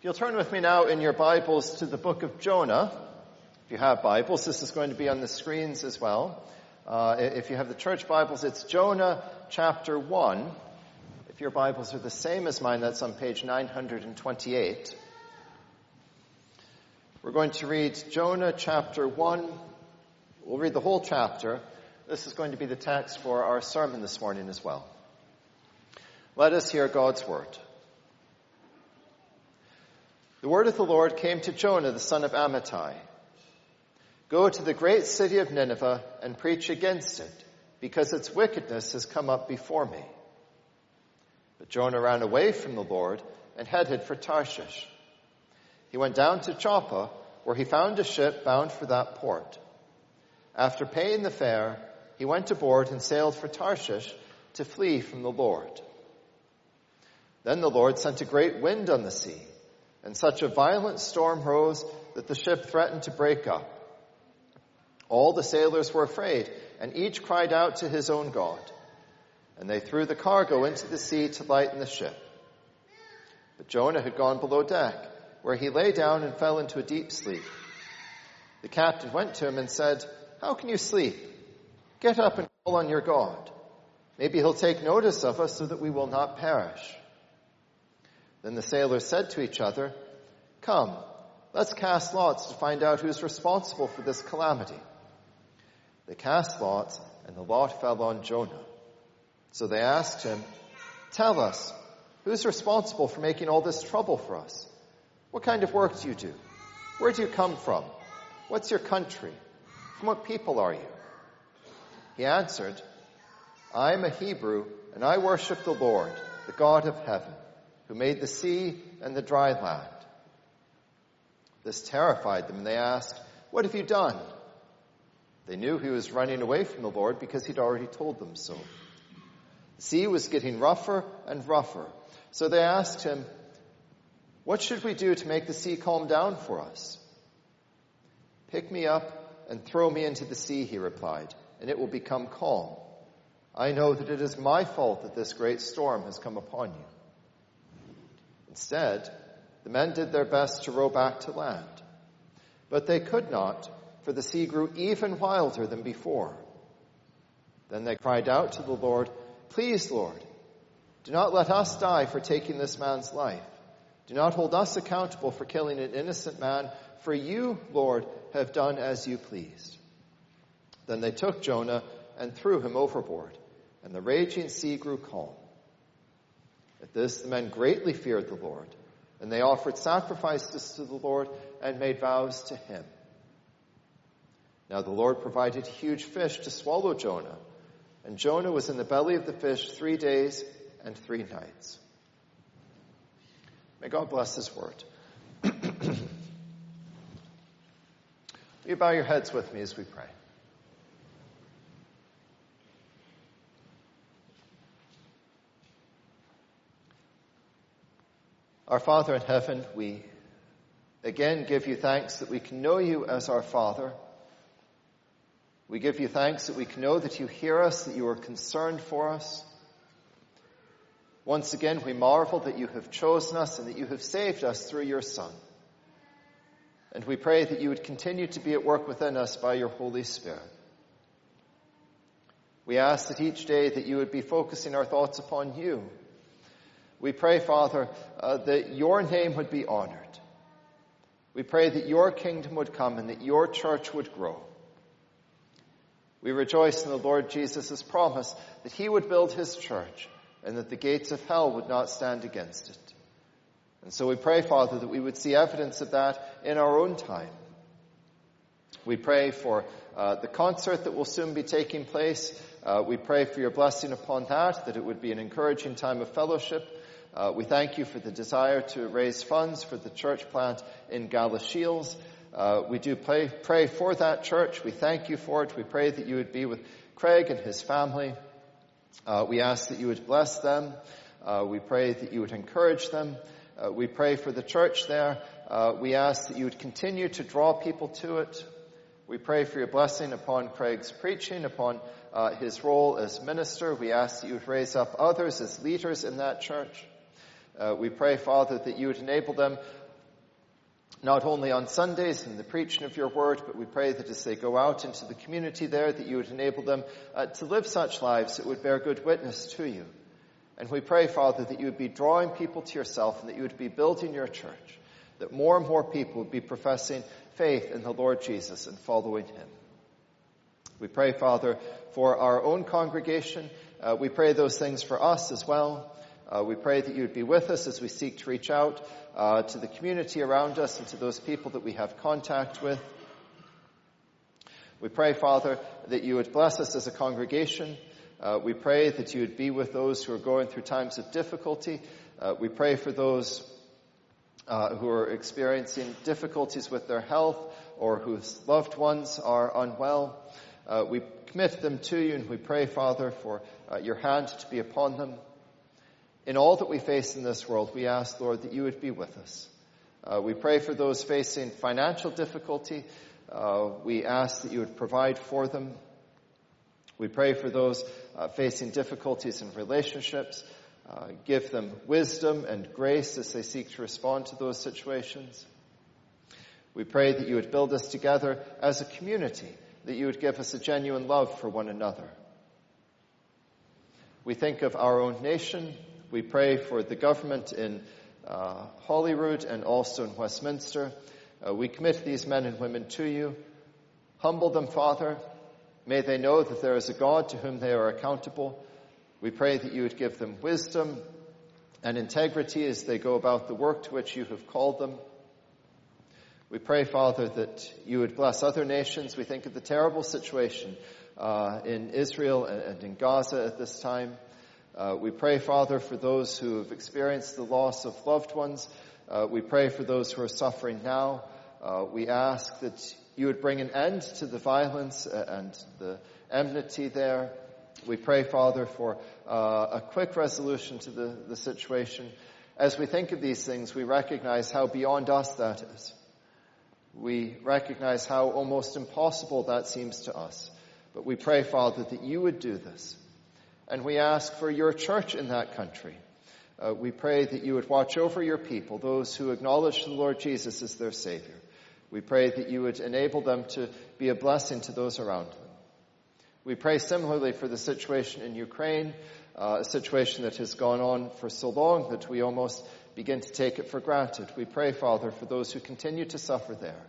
If you'll turn with me now in your Bibles to the book of Jonah. If you have Bibles, this is going to be on the screens as well. Uh, if you have the church Bibles, it's Jonah chapter 1. If your Bibles are the same as mine, that's on page 928. We're going to read Jonah chapter 1. We'll read the whole chapter. This is going to be the text for our sermon this morning as well. Let us hear God's word. The word of the Lord came to Jonah, the son of Amittai. Go to the great city of Nineveh and preach against it, because its wickedness has come up before me. But Jonah ran away from the Lord and headed for Tarshish. He went down to Joppa, where he found a ship bound for that port. After paying the fare, he went aboard and sailed for Tarshish to flee from the Lord. Then the Lord sent a great wind on the sea and such a violent storm rose that the ship threatened to break up. All the sailors were afraid, and each cried out to his own God. And they threw the cargo into the sea to lighten the ship. But Jonah had gone below deck, where he lay down and fell into a deep sleep. The captain went to him and said, How can you sleep? Get up and call on your God. Maybe he'll take notice of us so that we will not perish. Then the sailors said to each other, Come, let's cast lots to find out who's responsible for this calamity. They cast lots, and the lot fell on Jonah. So they asked him, Tell us, who's responsible for making all this trouble for us? What kind of work do you do? Where do you come from? What's your country? From what people are you? He answered, I am a Hebrew, and I worship the Lord, the God of heaven who made the sea and the dry land. This terrified them, and they asked, What have you done? They knew he was running away from the Lord because he'd already told them so. The sea was getting rougher and rougher, so they asked him, What should we do to make the sea calm down for us? Pick me up and throw me into the sea, he replied, and it will become calm. I know that it is my fault that this great storm has come upon you. Instead, the men did their best to row back to land. But they could not, for the sea grew even wilder than before. Then they cried out to the Lord, Please, Lord, do not let us die for taking this man's life. Do not hold us accountable for killing an innocent man, for you, Lord, have done as you pleased. Then they took Jonah and threw him overboard, and the raging sea grew calm. At this, the men greatly feared the Lord, and they offered sacrifices to the Lord and made vows to him. Now the Lord provided huge fish to swallow Jonah, and Jonah was in the belly of the fish three days and three nights. May God bless his word. Will you bow your heads with me as we pray? Our Father in heaven, we again give you thanks that we can know you as our Father. We give you thanks that we can know that you hear us, that you are concerned for us. Once again, we marvel that you have chosen us and that you have saved us through your Son. And we pray that you would continue to be at work within us by your Holy Spirit. We ask that each day that you would be focusing our thoughts upon you we pray, Father, uh, that your name would be honored. We pray that your kingdom would come and that your church would grow. We rejoice in the Lord Jesus' promise that he would build his church and that the gates of hell would not stand against it. And so we pray, Father, that we would see evidence of that in our own time. We pray for uh, the concert that will soon be taking place. Uh, we pray for your blessing upon that, that it would be an encouraging time of fellowship. Uh, we thank you for the desire to raise funds for the church plant in Galashiels. Uh, we do pray, pray for that church. We thank you for it. We pray that you would be with Craig and his family. Uh, we ask that you would bless them. Uh, we pray that you would encourage them. Uh, we pray for the church there. Uh, we ask that you would continue to draw people to it. We pray for your blessing upon Craig's preaching, upon his role as minister. We ask that you would raise up others as leaders in that church. Uh, we pray, Father, that you would enable them not only on Sundays and the preaching of your word, but we pray that as they go out into the community there, that you would enable them uh, to live such lives that would bear good witness to you. And we pray, Father, that you would be drawing people to yourself and that you would be building your church, that more and more people would be professing faith in the Lord Jesus and following him. We pray, Father, for our own congregation. Uh, we pray those things for us as well. Uh, we pray that you would be with us as we seek to reach out uh, to the community around us and to those people that we have contact with. We pray, Father, that you would bless us as a congregation. Uh, we pray that you would be with those who are going through times of difficulty. Uh, we pray for those uh, who are experiencing difficulties with their health or whose loved ones are unwell. Uh, we commit them to you and we pray, Father, for your hand to be upon them. In all that we face in this world, we ask, Lord, that you would be with us. Uh, we pray for those facing financial difficulty. we ask that you would provide for them. We pray for those uh, facing difficulties in relationships. Uh, give them wisdom and grace as they seek to respond to those situations. We pray that you would build us together as a community, that you would give us a genuine love for one another. We think of our own nation. We pray for the government in uh, Holyrood and also in Westminster. Uh, we commit these men and women to you. Humble them, Father, May they know that there is a God to whom they are accountable. We pray that you would give them wisdom and integrity as they go about the work to which you have called them. We pray, Father, that you would bless other nations. We think of the terrible situation uh, in Israel and in Gaza at this time. Uh, we pray, Father, for those who have experienced the loss of loved ones. Uh, we pray for those who are suffering now. Uh, we ask that you would bring an end to the violence uh, and the enmity there. We pray, Father, for uh, a quick resolution to the, the situation. As we think of these things, we recognize how beyond us that is. We recognize how almost impossible that seems to us. But we pray, Father, that you would do this. And we ask for your church in that country. Uh, we pray that you would watch over your people, those who acknowledge the Lord Jesus as their Savior. We pray that you would enable them to be a blessing to those around them. We pray similarly for the situation in Ukraine, uh, a situation that has gone on for so long that we almost begin to take it for granted. We pray, Father, for those who continue to suffer there.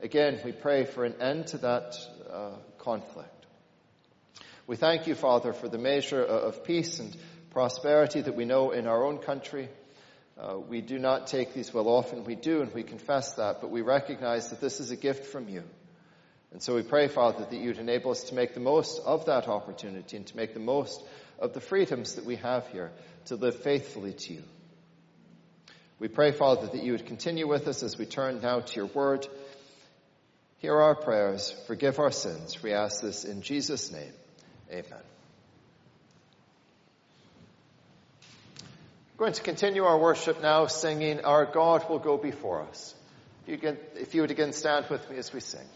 Again, we pray for an end to that uh, conflict. We thank you, Father, for the measure of peace and prosperity that we know in our own country. Uh, we do not take these well often. We do, and we confess that, but we recognize that this is a gift from you. And so we pray, Father, that you'd enable us to make the most of that opportunity and to make the most of the freedoms that we have here to live faithfully to you. We pray, Father, that you would continue with us as we turn now to your word. Hear our prayers. Forgive our sins. We ask this in Jesus' name. Amen. We're going to continue our worship now singing, Our God will go before us. If you, would again stand with me as we sing.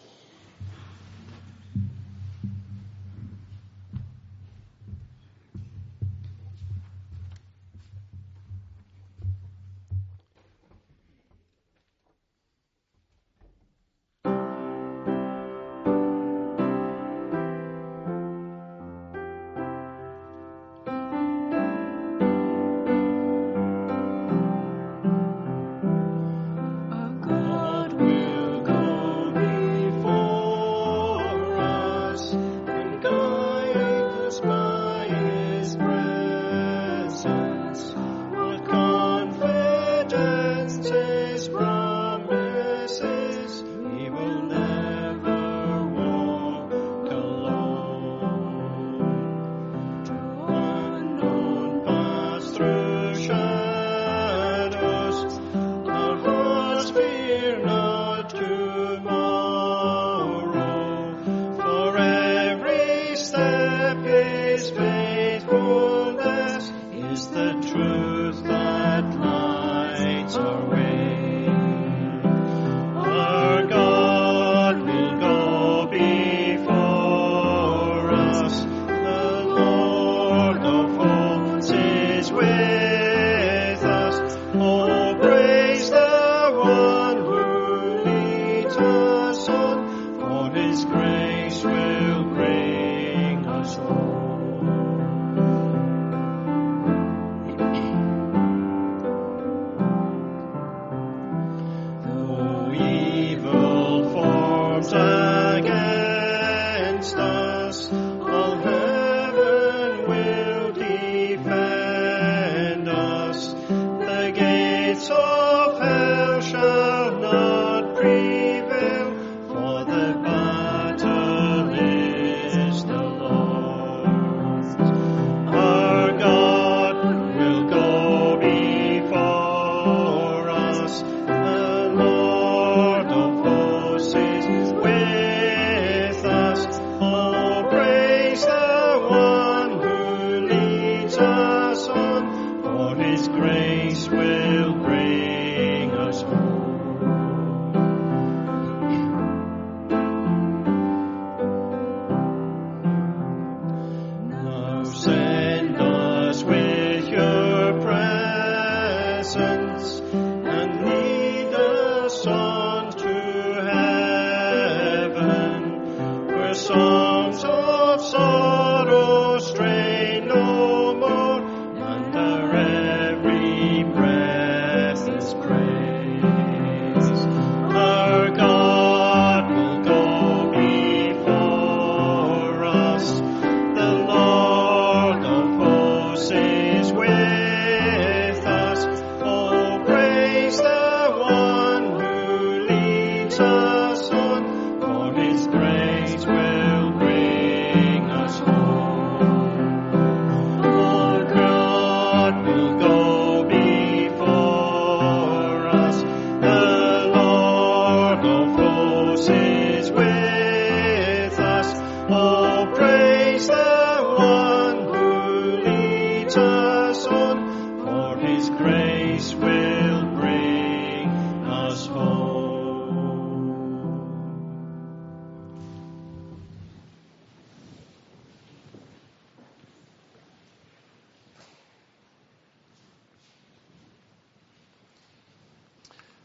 place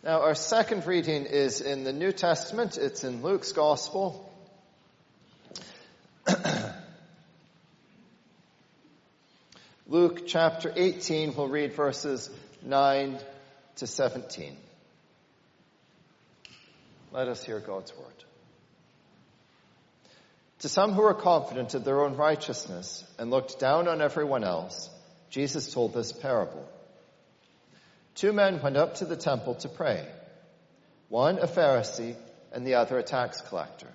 Now, our second reading is in the New Testament. It's in Luke's Gospel. Luke chapter 18, we'll read verses 9 to 17. Let us hear God's word. To some who were confident of their own righteousness and looked down on everyone else, Jesus told this parable. Two men went up to the temple to pray. One a Pharisee and the other a tax collector.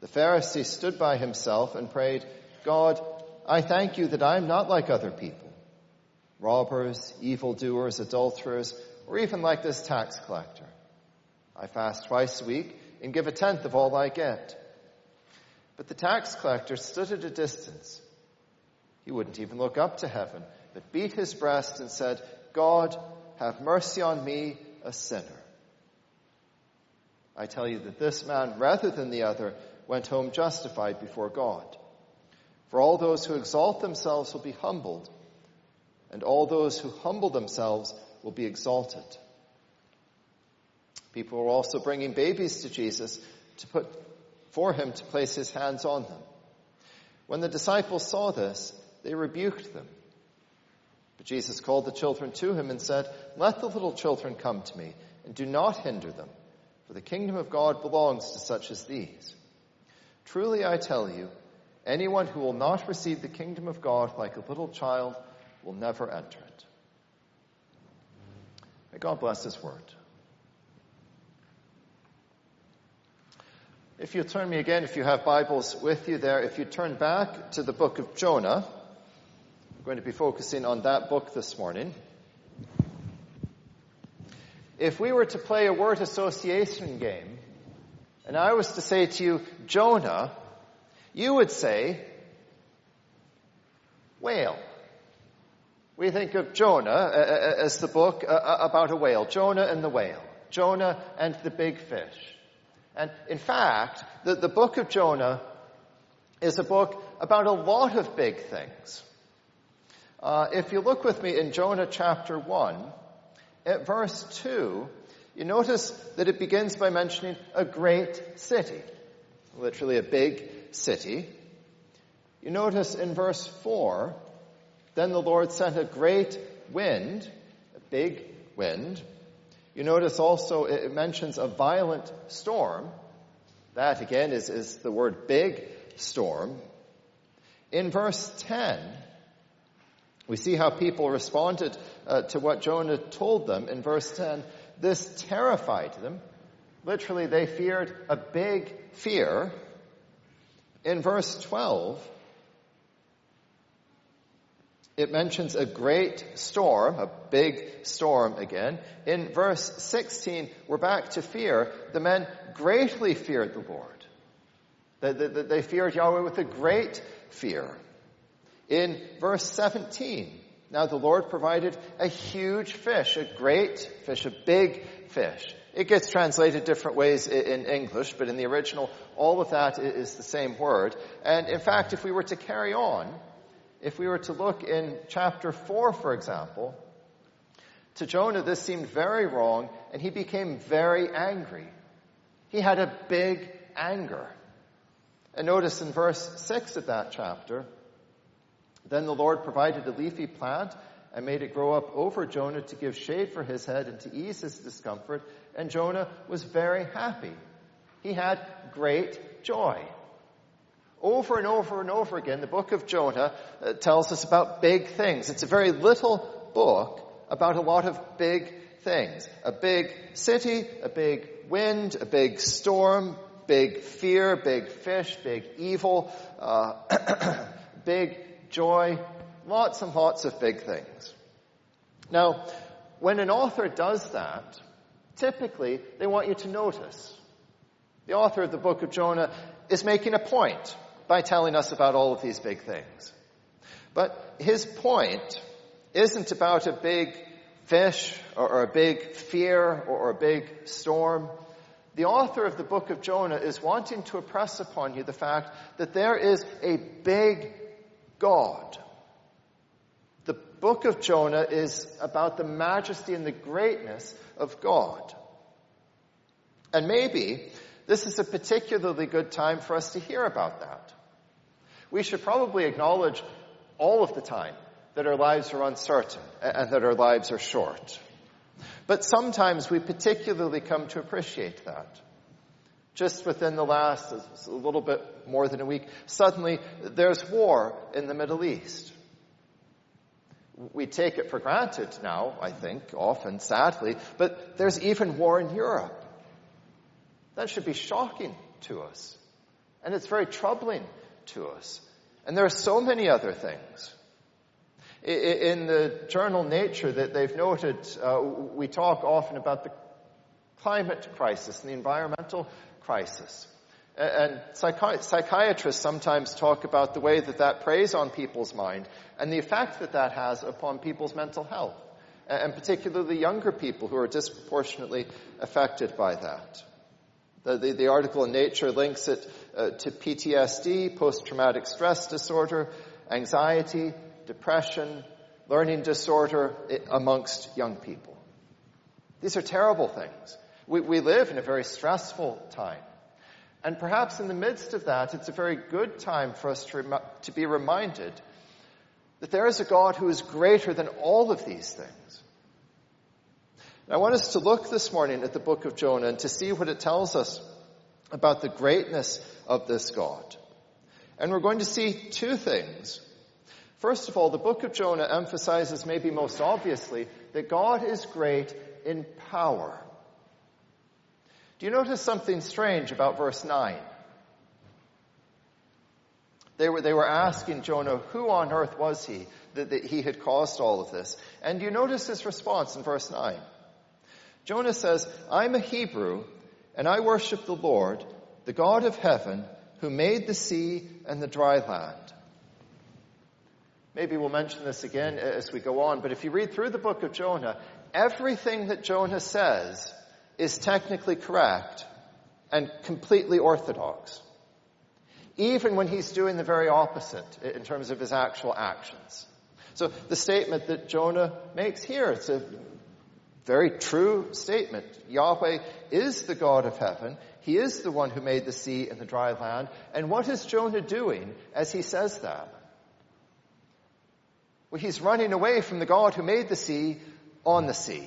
The Pharisee stood by himself and prayed, God, I thank you that I am not like other people, robbers, evildoers, adulterers, or even like this tax collector. I fast twice a week and give a tenth of all I get. But the tax collector stood at a distance. He wouldn't even look up to heaven, but beat his breast and said, God, have mercy on me, a sinner. I tell you that this man, rather than the other, went home justified before God. For all those who exalt themselves will be humbled, and all those who humble themselves will be exalted. People were also bringing babies to Jesus to put for him to place his hands on them. When the disciples saw this, they rebuked them. But Jesus called the children to him and said, Let the little children come to me, and do not hinder them, for the kingdom of God belongs to such as these. Truly I tell you, anyone who will not receive the kingdom of God like a little child will never enter it. May God bless his word. If you turn me again, if you have Bibles with you there, if you turn back to the book of Jonah, going to be focusing on that book this morning. If we were to play a word association game, and I was to say to you, Jonah, you would say, whale. We think of Jonah uh, uh, as the book uh, about a whale. Jonah and the whale. Jonah and the big fish. And in fact, the, the book of Jonah is a book about a lot of big things. Uh, if you look with me in Jonah chapter 1, at verse 2, you notice that it begins by mentioning a great city, literally a big city. You notice in verse 4, then the Lord sent a great wind, a big wind. You notice also it mentions a violent storm. That again is, is the word big storm. In verse 10, we see how people responded uh, to what Jonah told them. In verse 10, this terrified them. Literally, they feared a big fear. In verse 12, it mentions a great storm, a big storm again. In verse 16, we're back to fear. The men greatly feared the Lord. They, they, they feared Yahweh with a great fear. In verse 17, now the Lord provided a huge fish, a great fish, a big fish. It gets translated different ways in English, but in the original, all of that is the same word. And in fact, if we were to carry on, if we were to look in chapter 4, for example, to Jonah this seemed very wrong, and he became very angry. He had a big anger. And notice in verse 6 of that chapter, then the Lord provided a leafy plant and made it grow up over Jonah to give shade for his head and to ease his discomfort, and Jonah was very happy. He had great joy. Over and over and over again, the book of Jonah uh, tells us about big things. It's a very little book about a lot of big things. A big city, a big wind, a big storm, big fear, big fish, big evil, uh, big joy, lots and lots of big things. Now, when an author does that, typically they want you to notice. The author of the book of Jonah is making a point by telling us about all of these big things. But his point isn't about a big fish or, a big fear or a big storm. The author of the book of Jonah is wanting to impress upon you the fact that there is a big God. The book of Jonah is about the majesty and the greatness of God. And maybe this is a particularly good time for us to hear about that. We should probably acknowledge all of the time that our lives are uncertain and that our lives are short. But sometimes we particularly come to appreciate that. Just within the last, a little bit more than a week, suddenly there's war in the Middle East. We take it for granted now, I think, often, sadly, but there's even war in Europe. That should be shocking to us. And it's very troubling to us. And there are so many other things. In the journal Nature that they've noted, uh, we talk often about the climate crisis and the environmental crisis. And psychi- psychiatrists sometimes talk about the way that that preys on people's mind and the effect that that has upon people's mental health, and particularly younger people who are disproportionately affected by that. The, the, the article in Nature links it uh, to PTSD, post-traumatic stress disorder, anxiety, depression, learning disorder amongst young people. These are terrible things. We, we live in a very stressful time. And perhaps in the midst of that, it's a very good time for us to, rem- to be reminded that there is a God who is greater than all of these things. And I want us to look this morning at the book of Jonah and to see what it tells us about the greatness of this God. And we're going to see two things. First of all, the book of Jonah emphasizes maybe most obviously that God is great in power. Do you notice something strange about verse 9? They were, they were asking Jonah, who on earth was he that, that he had caused all of this? And you notice his response in verse 9. Jonah says, I'm a Hebrew and I worship the Lord, the God of heaven, who made the sea and the dry land. Maybe we'll mention this again as we go on, but if you read through the book of Jonah, everything that Jonah says is technically correct and completely orthodox. Even when he's doing the very opposite in terms of his actual actions. So the statement that Jonah makes here, it's a Very true statement. Yahweh is the God of heaven. He is the one who made the sea and the dry land. And what is Jonah doing as he says that? Well, he's running away from the God who made the sea on the sea.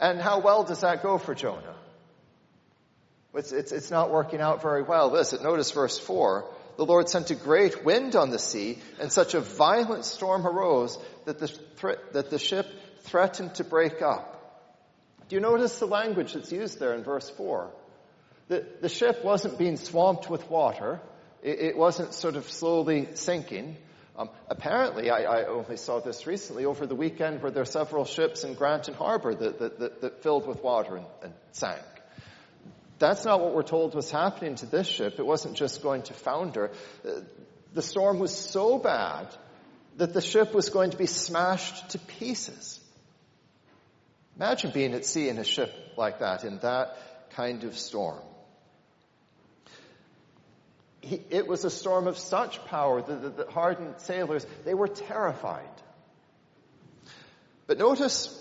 And how well does that go for Jonah? It's, it's, it's not working out very well, is it? Notice verse 4. The Lord sent a great wind on the sea, and such a violent storm arose that the, that the ship threatened to break up. Do you notice the language that's used there in verse 4? The, the ship wasn't being swamped with water. It, it wasn't sort of slowly sinking. Um, apparently, I, I, only saw this recently over the weekend where there are several ships in Granton Harbor that, that, that, that filled with water and, and sank. That's not what we're told was happening to this ship. It wasn't just going to founder. Uh, the storm was so bad that the ship was going to be smashed to pieces. Imagine being at sea in a ship like that, in that kind of storm. He, it was a storm of such power that the hardened sailors, they were terrified. But notice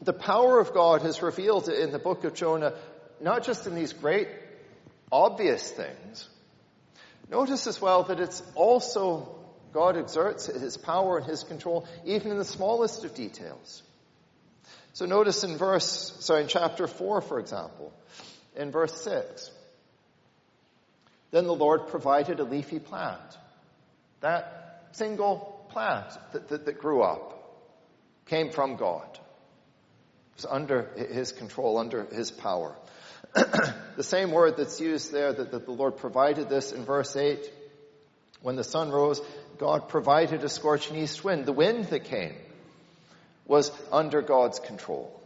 the power of God is revealed in the book of Jonah, not just in these great obvious things. Notice as well that it's also God exerts his power and his control even in the smallest of details. So notice in verse, sorry, in chapter 4, for example, in verse 6, then the Lord provided a leafy plant. That single plant that, that, that grew up came from God. It was under his control, under his power. the same word that's used there that, that the Lord provided this in verse 8. When the sun rose, God provided a scorching east wind. The wind that came was under God's control.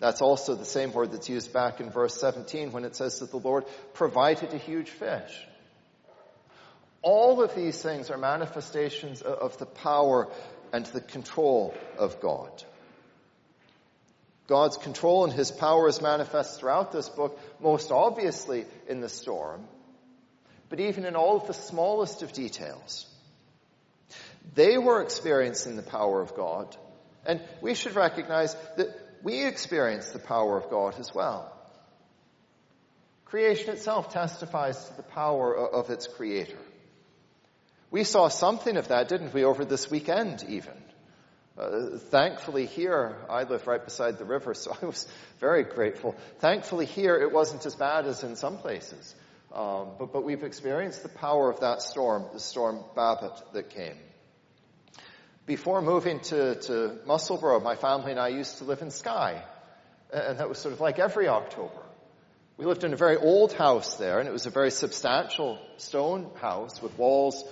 That's also the same word that's used back in verse 17 when it says that the Lord provided a huge fish. All of these things are manifestations of the power and the control of God. God's control and His power is manifest throughout this book, most obviously in the storm, but even in all of the smallest of details. They were experiencing the power of God and we should recognize that we experience the power of God as well. Creation itself testifies to the power of its creator. We saw something of that, didn't we, over this weekend even. Uh, thankfully here, I live right beside the river, so I was very grateful. Thankfully here, it wasn't as bad as in some places. Um, but, but we've experienced the power of that storm, the storm Babet that came. Before moving to, to my family and I used to live in Skye. And that was sort of like every October. We lived in a very old house there, and it was a very substantial stone house with walls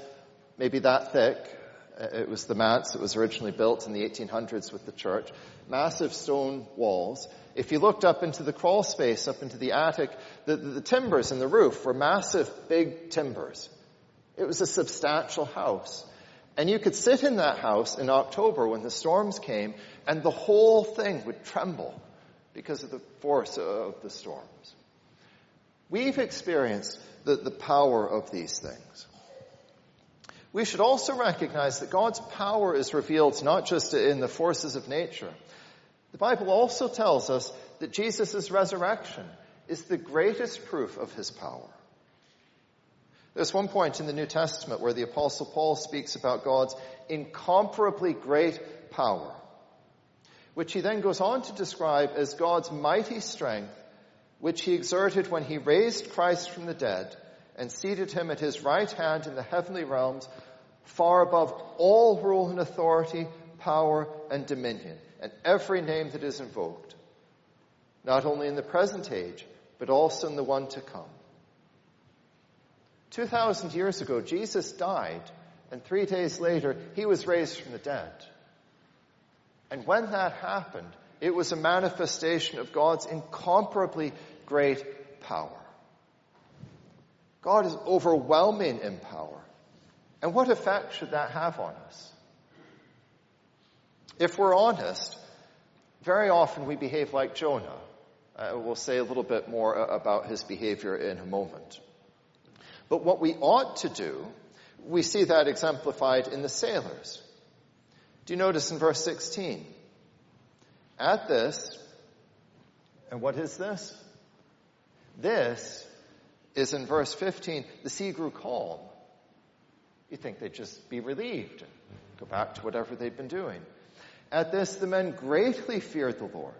maybe that thick. It was the manse that was originally built in the 1800s with the church. Massive stone walls. If you looked up into the crawl space, up into the attic, the, the, the timbers in the roof were massive, big timbers. It was a substantial house. And you could sit in that house in October when the storms came and the whole thing would tremble because of the force of the storms. We've experienced the, the power of these things. We should also recognize that God's power is revealed not just in the forces of nature. The Bible also tells us that Jesus' resurrection is the greatest proof of his power. There's one point in the New Testament where the apostle Paul speaks about God's incomparably great power, which he then goes on to describe as God's mighty strength, which he exerted when he raised Christ from the dead and seated him at his right hand in the heavenly realms, far above all rule and authority, power and dominion, and every name that is invoked, not only in the present age, but also in the one to come. 2,000 years ago, Jesus died, and three days later, he was raised from the dead. And when that happened, it was a manifestation of God's incomparably great power. God is overwhelming in power. And what effect should that have on us? If we're honest, very often we behave like Jonah. Uh, we'll say a little bit more about his behavior in a moment. But what we ought to do, we see that exemplified in the sailors. Do you notice in verse 16? At this, and what is this? This is in verse 15, the sea grew calm. You think they'd just be relieved and go back to whatever they'd been doing. At this, the men greatly feared the Lord,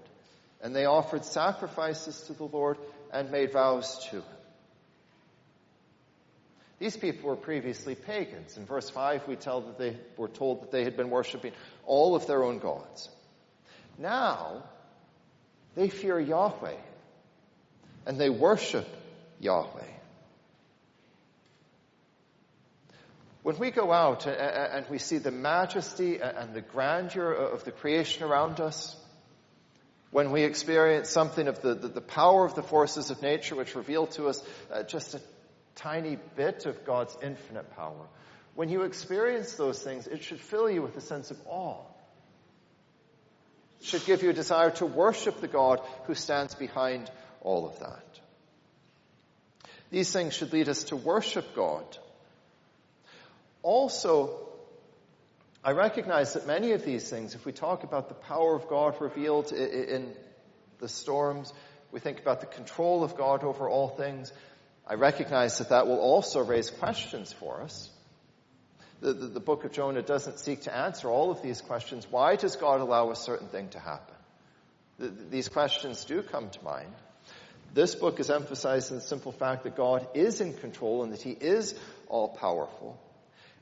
and they offered sacrifices to the Lord and made vows to him. These people were previously pagans. In verse 5, we tell that they were told that they had been worshiping all of their own gods. Now, they fear Yahweh, and they worship Yahweh. When we go out and we see the majesty and the grandeur of the creation around us, when we experience something of the, the, the power of the forces of nature which reveal to us uh, just a tiny bit of God's infinite power, when you experience those things, it should fill you with a sense of awe. It should give you a desire to worship the God who stands behind all of that. These things should lead us to worship God also, I recognize that many of these things, if we talk about the power of God revealed in the storms, we think about the control of God over all things, I recognize that that will also raise questions for us. The, the, the, book of Jonah doesn't seek to answer all of these questions. Why does God allow a certain thing to happen? The, these questions do come to mind. This book is emphasizing the simple fact that God is in control and that He is all powerful.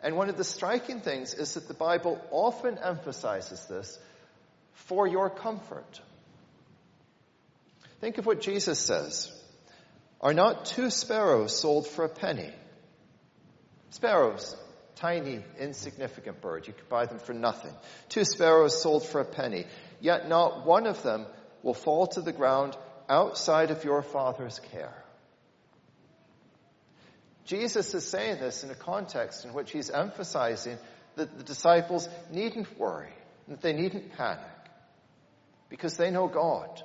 And one of the striking things is that the Bible often emphasizes this for your comfort. Think of what Jesus says. Are not two sparrows sold for a penny? Sparrows, tiny, insignificant bird. You could buy them for nothing. Two sparrows sold for a penny. Yet not one of them will fall to the ground outside of your Father's care. Jesus is saying this in a context in which he's emphasizing that the disciples needn't worry, that they needn't panic, because they know God.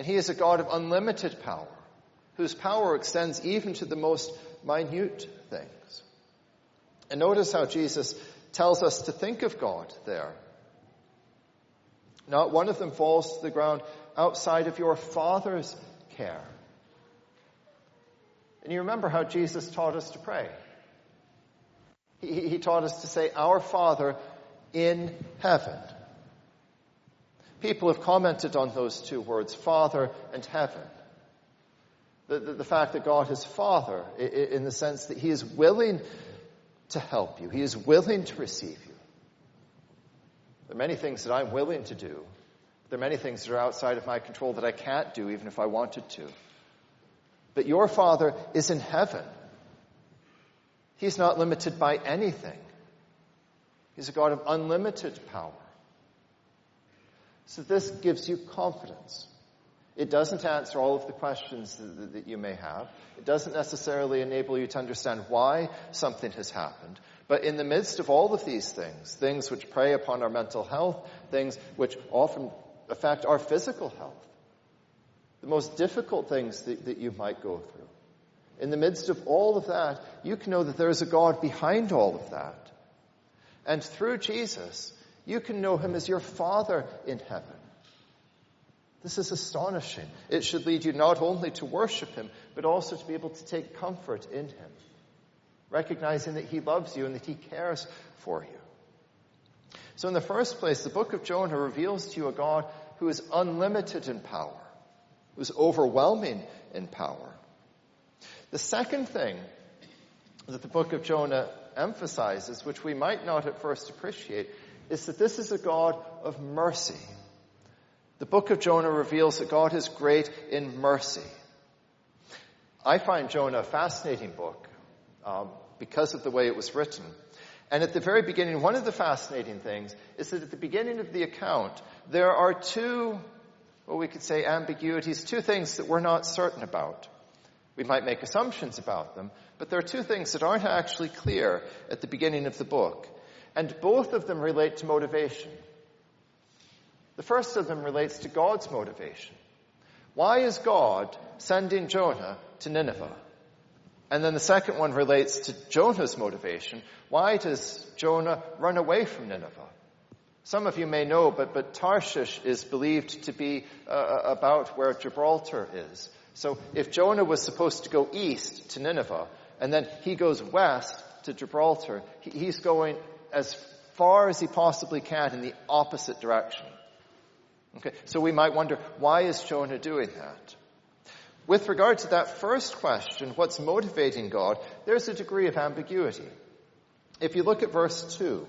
And he is a God of unlimited power, whose power extends even to the most minute things. And notice how Jesus tells us to think of God there. Not one of them falls to the ground outside of your Father's care. And you remember how Jesus taught us to pray. He, he taught us to say, Our Father in heaven. People have commented on those two words, Father and heaven. The, the, the, fact that God is Father, in the sense that He is willing to help you, He is willing to receive you. There are many things that I'm willing to do. There are many things that are outside of my control that I can't do, even if I wanted to. But your Father is in heaven. He's not limited by anything. He's a God of unlimited power. So this gives you confidence. It doesn't answer all of the questions that, you may have. It doesn't necessarily enable you to understand why something has happened. But in the midst of all of these things, things which prey upon our mental health, things which often affect our physical health, the most difficult things that, that you might go through. In the midst of all of that, you can know that there is a God behind all of that. And through Jesus, you can know Him as your Father in heaven. This is astonishing. It should lead you not only to worship Him, but also to be able to take comfort in Him, recognizing that He loves you and that He cares for you. So in the first place, the book of Jonah reveals to you a God who is unlimited in power who is overwhelming in power. The second thing that the book of Jonah emphasizes, which we might not at first appreciate, is that this is a God of mercy. The book of Jonah reveals that God is great in mercy. I find Jonah a fascinating book um, because of the way it was written. And at the very beginning, one of the fascinating things is that at the beginning of the account, there are two well, we could say ambiguities, two things that we're not certain about. We might make assumptions about them, but there are two things that aren't actually clear at the beginning of the book. And both of them relate to motivation. The first of them relates to God's motivation. Why is God sending Jonah to Nineveh? And then the second one relates to Jonah's motivation. Why does Jonah run away from Nineveh? Some of you may know, but, but Tarshish is believed to be uh, about where Gibraltar is. So if Jonah was supposed to go east to Nineveh, and then he goes west to Gibraltar, he, he's going as far as he possibly can in the opposite direction. Okay, so we might wonder, why is Jonah doing that? With regard to that first question, what's motivating God, there's a degree of ambiguity. If you look at verse 2,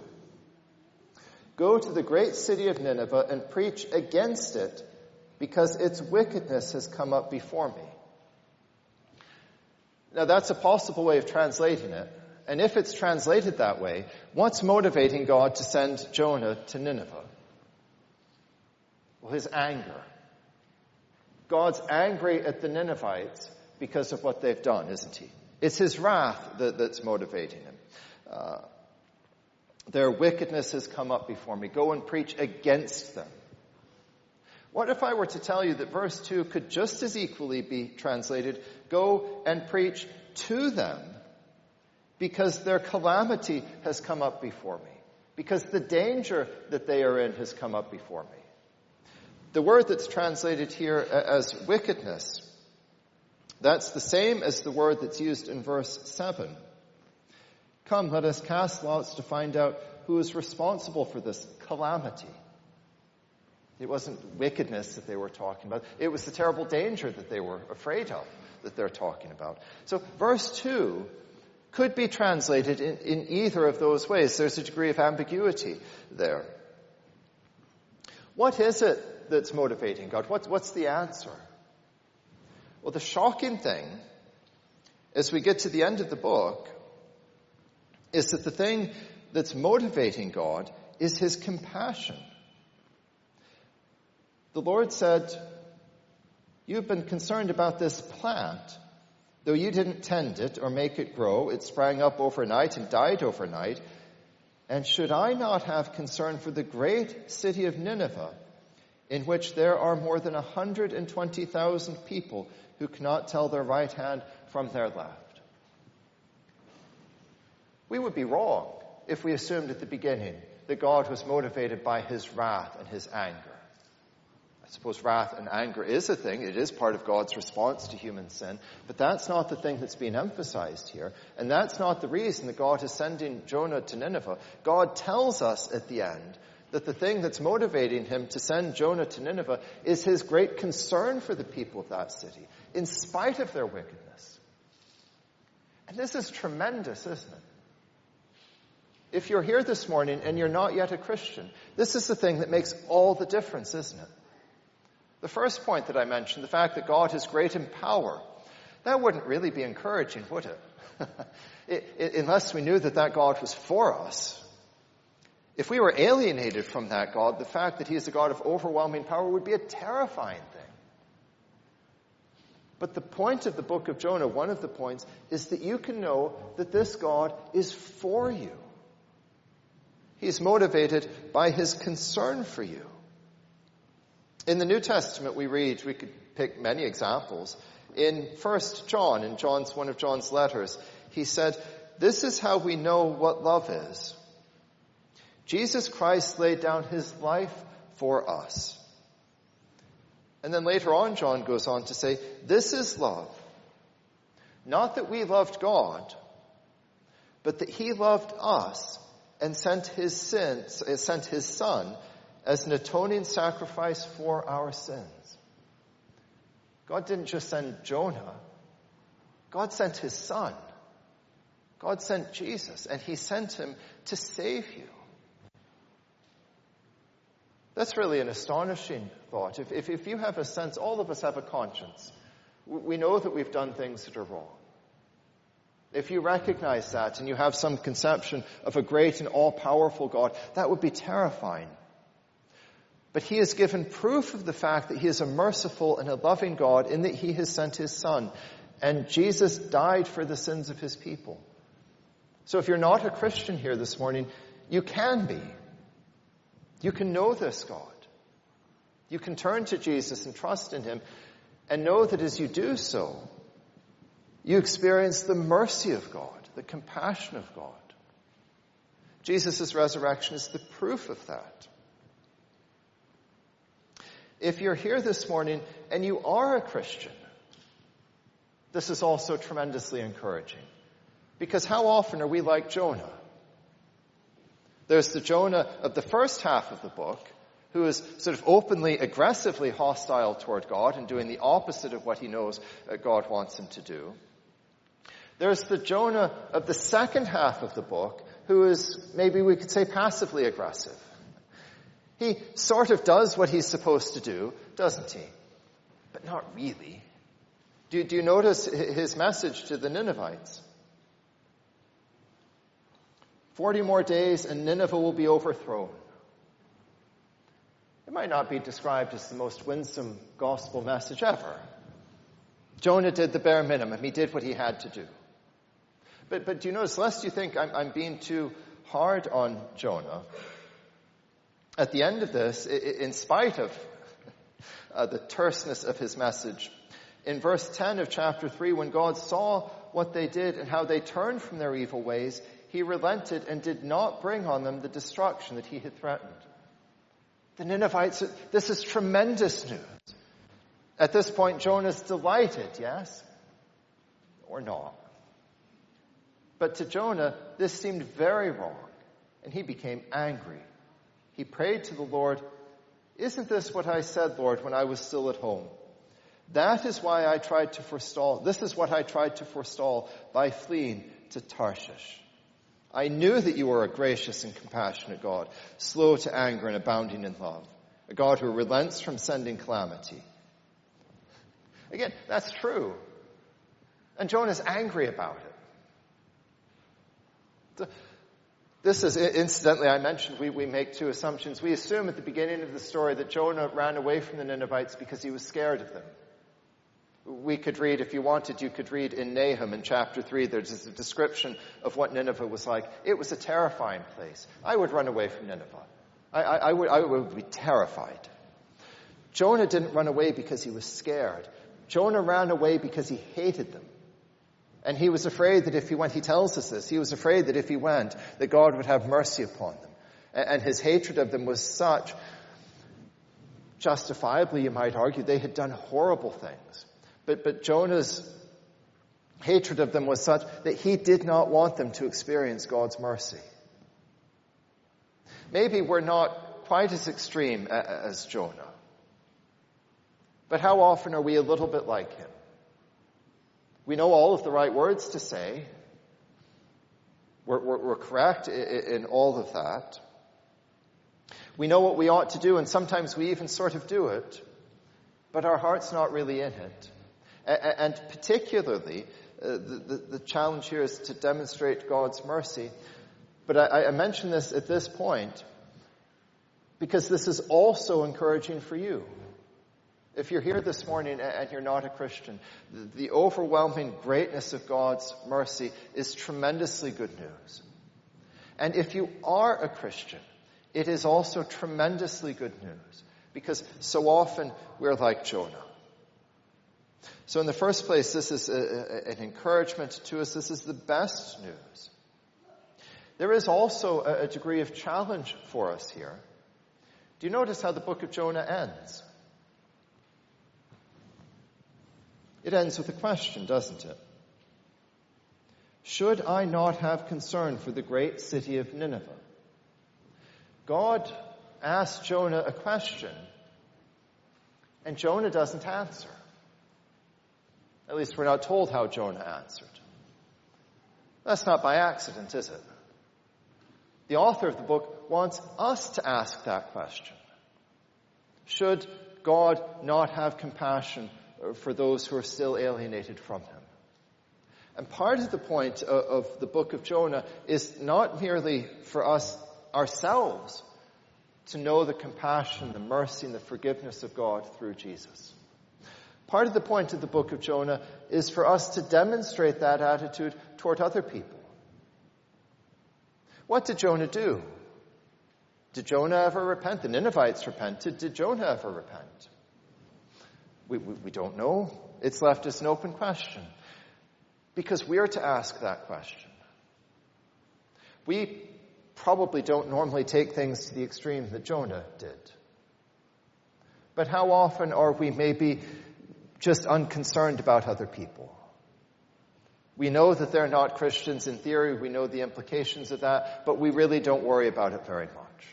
go to the great city of Nineveh and preach against it because its wickedness has come up before me. Now that's a possible way of translating it. And if it's translated that way, what's motivating God to send Jonah to Nineveh? Well, his anger. God's angry at the Ninevites because of what they've done, isn't he? It's his wrath that, that's motivating him. Uh, their wickedness has come up before me. Go and preach against them. What if I were to tell you that verse 2 could just as equally be translated, go and preach to them because their calamity has come up before me, because the danger that they are in has come up before me. The word that's translated here as wickedness, that's the same as the word that's used in verse 7. Come, let us cast lots to find out who is responsible for this calamity. It wasn't wickedness that they were talking about. It was the terrible danger that they were afraid of that they're talking about. So verse 2 could be translated in, in either of those ways. There's a degree of ambiguity there. What is it that's motivating God? What's, what's the answer? Well, the shocking thing, as we get to the end of the book, is that the thing that's motivating God is His compassion. The Lord said, You've been concerned about this plant. Though you didn't tend it or make it grow, it sprang up overnight and died overnight. And should I not have concern for the great city of Nineveh, in which there are more than 120,000 people who cannot tell their right hand from their left. We would be wrong if we assumed at the beginning that God was motivated by his wrath and his anger. Suppose wrath and anger is a thing. It is part of God's response to human sin. But that's not the thing that's being emphasized here. And that's not the reason that God is sending Jonah to Nineveh. God tells us at the end that the thing that's motivating him to send Jonah to Nineveh is his great concern for the people of that city, in spite of their wickedness. And this is tremendous, isn't it? If you're here this morning and you're not yet a Christian, this is the thing that makes all the difference, isn't it? The first point that I mentioned, the fact that God is great in power, that wouldn't really be encouraging, would it? unless we knew that that God was for us. If we were alienated from that God, the fact that He is a God of overwhelming power would be a terrifying thing. But the point of the book of Jonah, one of the points, is that you can know that this God is for you. He's motivated by His concern for you. In the New Testament we read, we could pick many examples. In 1 John, in John's, one of John's letters, he said, this is how we know what love is. Jesus Christ laid down his life for us. And then later on, John goes on to say, this is love. Not that we loved God, but that he loved us and sent his sent his son as an atoning sacrifice for our sins. God didn't just send Jonah. God sent his son. God sent Jesus and he sent him to save you. That's really an astonishing thought. If, if, if, you have a sense, all of us have a conscience. We know that we've done things that are wrong. If you recognize that and you have some conception of a great and all-powerful God, that would be terrifying. But he has given proof of the fact that he is a merciful and a loving God in that he has sent his son. And Jesus died for the sins of his people. So if you're not a Christian here this morning, you can be. You can know this God. You can turn to Jesus and trust in Him and know that as you do so, you experience the mercy of God, the compassion of God. Jesus' resurrection is the proof of that. If you're here this morning and you are a Christian, this is also tremendously encouraging. Because how often are we like Jonah? There's the Jonah of the first half of the book, who is sort of openly, aggressively hostile toward God and doing the opposite of what he knows uh, God wants him to do. There's the Jonah of the second half of the book, who is, maybe we could say, passively aggressive. He sort of does what he's supposed to do, doesn't he? But not really. Do, do you notice his message to the Ninevites? Forty more days and Nineveh will be overthrown. It might not be described as the most winsome gospel message ever. Jonah did the bare minimum. He did what he had to do. But, but do you notice, lest you think I'm, I'm being too hard on Jonah, at the end of this, in spite of uh, the terseness of his message, in verse 10 of chapter 3, when God saw what they did and how they turned from their evil ways, he relented and did not bring on them the destruction that he had threatened. The Ninevites, this is tremendous news. At this point, Jonah's delighted, yes? Or not. But to Jonah, this seemed very wrong, and he became angry. He prayed to the Lord, Isn't this what I said, Lord, when I was still at home? That is why I tried to forestall, this is what I tried to forestall by fleeing to Tarshish. I knew that you were a gracious and compassionate God, slow to anger and abounding in love, a God who relents from sending calamity. Again, that's true. And Jonah's angry about it. This is, incidentally, I mentioned we, we make two assumptions. We assume at the beginning of the story that Jonah ran away from the Ninevites because he was scared of them. We could read, if you wanted, you could read in Nahum in chapter 3, there's a description of what Nineveh was like. It was a terrifying place. I would run away from Nineveh. I, I, I, would, I would be terrified. Jonah didn't run away because he was scared. Jonah ran away because he hated them. And he was afraid that if he went, he tells us this, he was afraid that if he went, that God would have mercy upon them. And his hatred of them was such, justifiably you might argue, they had done horrible things. But, but Jonah's hatred of them was such that he did not want them to experience God's mercy. Maybe we're not quite as extreme as Jonah. But how often are we a little bit like him? We know all of the right words to say. We're, we're, we're correct in, all of that. We know what we ought to do, and sometimes we even sort of do it, but our heart's not really in it. And particularly, uh, the, challenge here is to demonstrate God's mercy. But I mention this at this point because this is also encouraging for you. If you're here this morning and you're not a Christian, the overwhelming greatness of God's mercy is tremendously good news. And if you are a Christian, it is also tremendously good news because so often we're like Jonah. So in the first place, this is a, a, an encouragement to us. This is the best news. There is also a, a degree of challenge for us here. Do you notice how the book of Jonah ends? It ends with a question, doesn't it? Should I not have concern for the great city of Nineveh? God asked Jonah a question, and Jonah doesn't answer. At least we're not told how Jonah answered. That's not by accident, is it? The author of the book wants us to ask that question. Should God not have compassion for those who are still alienated from him. And part of the point of, the book of Jonah is not merely for us ourselves to know the compassion, the mercy, and the forgiveness of God through Jesus. Part of the point of the book of Jonah is for us to demonstrate that attitude toward other people. What did Jonah do? Did Jonah ever repent? The Ninevites repented. Did Jonah ever repent? We, we, we don't know. It's left as an open question. Because we are to ask that question. We probably don't normally take things to the extreme that Jonah did. But how often are we maybe just unconcerned about other people? We know that they're not Christians in theory. We know the implications of that, but we really don't worry about it very much.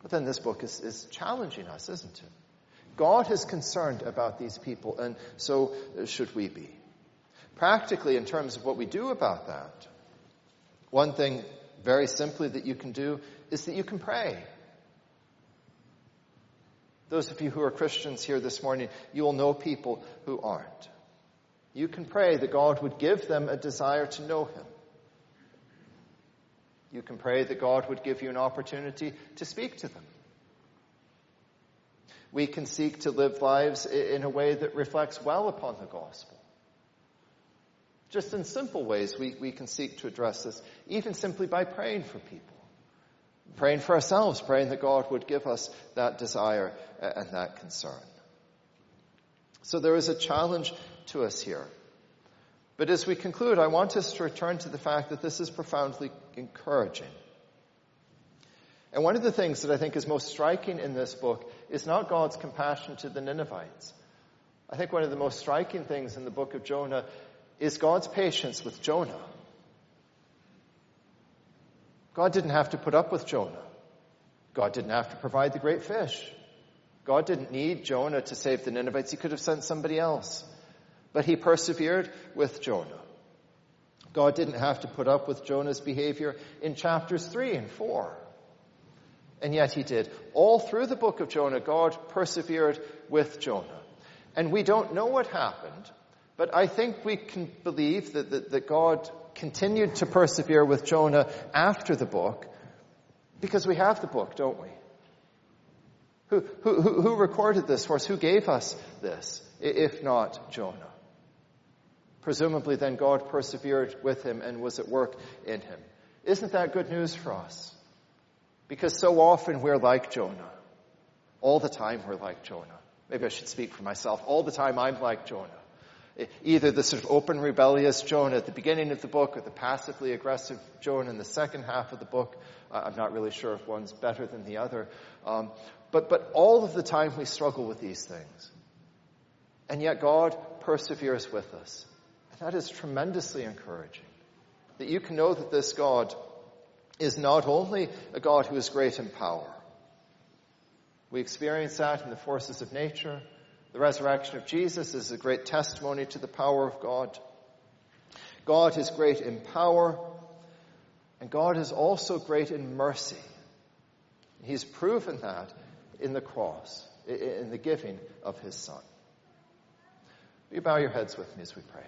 But then this book is, is challenging us, isn't it? God is concerned about these people, and so should we be. Practically, in terms of what we do about that, one thing very simply that you can do is that you can pray. Those of you who are Christians here this morning, you will know people who aren't. You can pray that God would give them a desire to know Him. You can pray that God would give you an opportunity to speak to them. We can seek to live lives in a way that reflects well upon the gospel. Just in simple ways, we, we can seek to address this, even simply by praying for people. Praying for ourselves, praying that God would give us that desire and that concern. So there is a challenge to us here. But as we conclude, I want us to return to the fact that this is profoundly encouraging. And one of the things that I think is most striking in this book is not God's compassion to the Ninevites. I think one of the most striking things in the book of Jonah is God's patience with Jonah. God didn't have to put up with Jonah. God didn't have to provide the great fish. God didn't need Jonah to save the Ninevites. He could have sent somebody else. But he persevered with Jonah. God didn't have to put up with Jonah's behavior in chapters 3 and 4. And yet he did. All through the book of Jonah, God persevered with Jonah. And we don't know what happened, but I think we can believe that, that, that God continued to persevere with Jonah after the book because we have the book, don't we? Who, who, who recorded this for us? Who gave us this, if not Jonah? Presumably, then God persevered with him and was at work in him. Isn't that good news for us? Because so often we're like Jonah. All the time we're like Jonah. Maybe I should speak for myself. All the time I'm like Jonah. Either the sort of open rebellious Jonah at the beginning of the book or the passively aggressive Jonah in the second half of the book. I'm not really sure if one's better than the other. Um, but, but all of the time we struggle with these things. And yet God perseveres with us. And that is tremendously encouraging. That you can know that this God is not only a God who is great in power. We experience that in the forces of nature. The resurrection of Jesus is a great testimony to the power of God. God is great in power, and God is also great in mercy. He's proven that in the cross, in the giving of his Son. Will you bow your heads with me as we pray?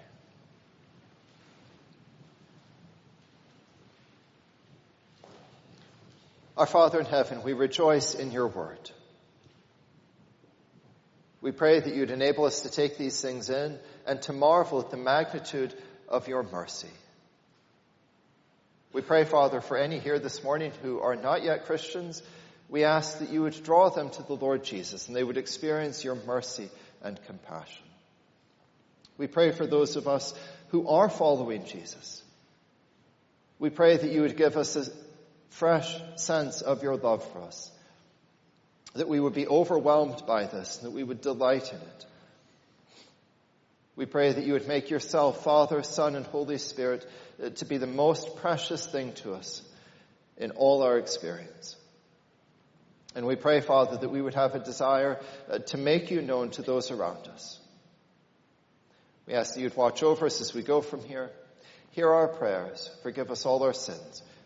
Our Father in heaven, we rejoice in your word. We pray that you'd enable us to take these things in and to marvel at the magnitude of your mercy. We pray, Father, for any here this morning who are not yet Christians, we ask that you would draw them to the Lord Jesus and they would experience your mercy and compassion. We pray for those of us who are following Jesus. We pray that you would give us fresh sense of your love for us that we would be overwhelmed by this, that we would delight in it. We pray that you would make yourself, Father, Son, and Holy Spirit, uh, to be the most precious thing to us in all our experience. And we pray, Father, that we would have a desire uh, to make you known to those around us. We ask that you'd watch over us as we go from here. Hear our prayers. Forgive us all our sins.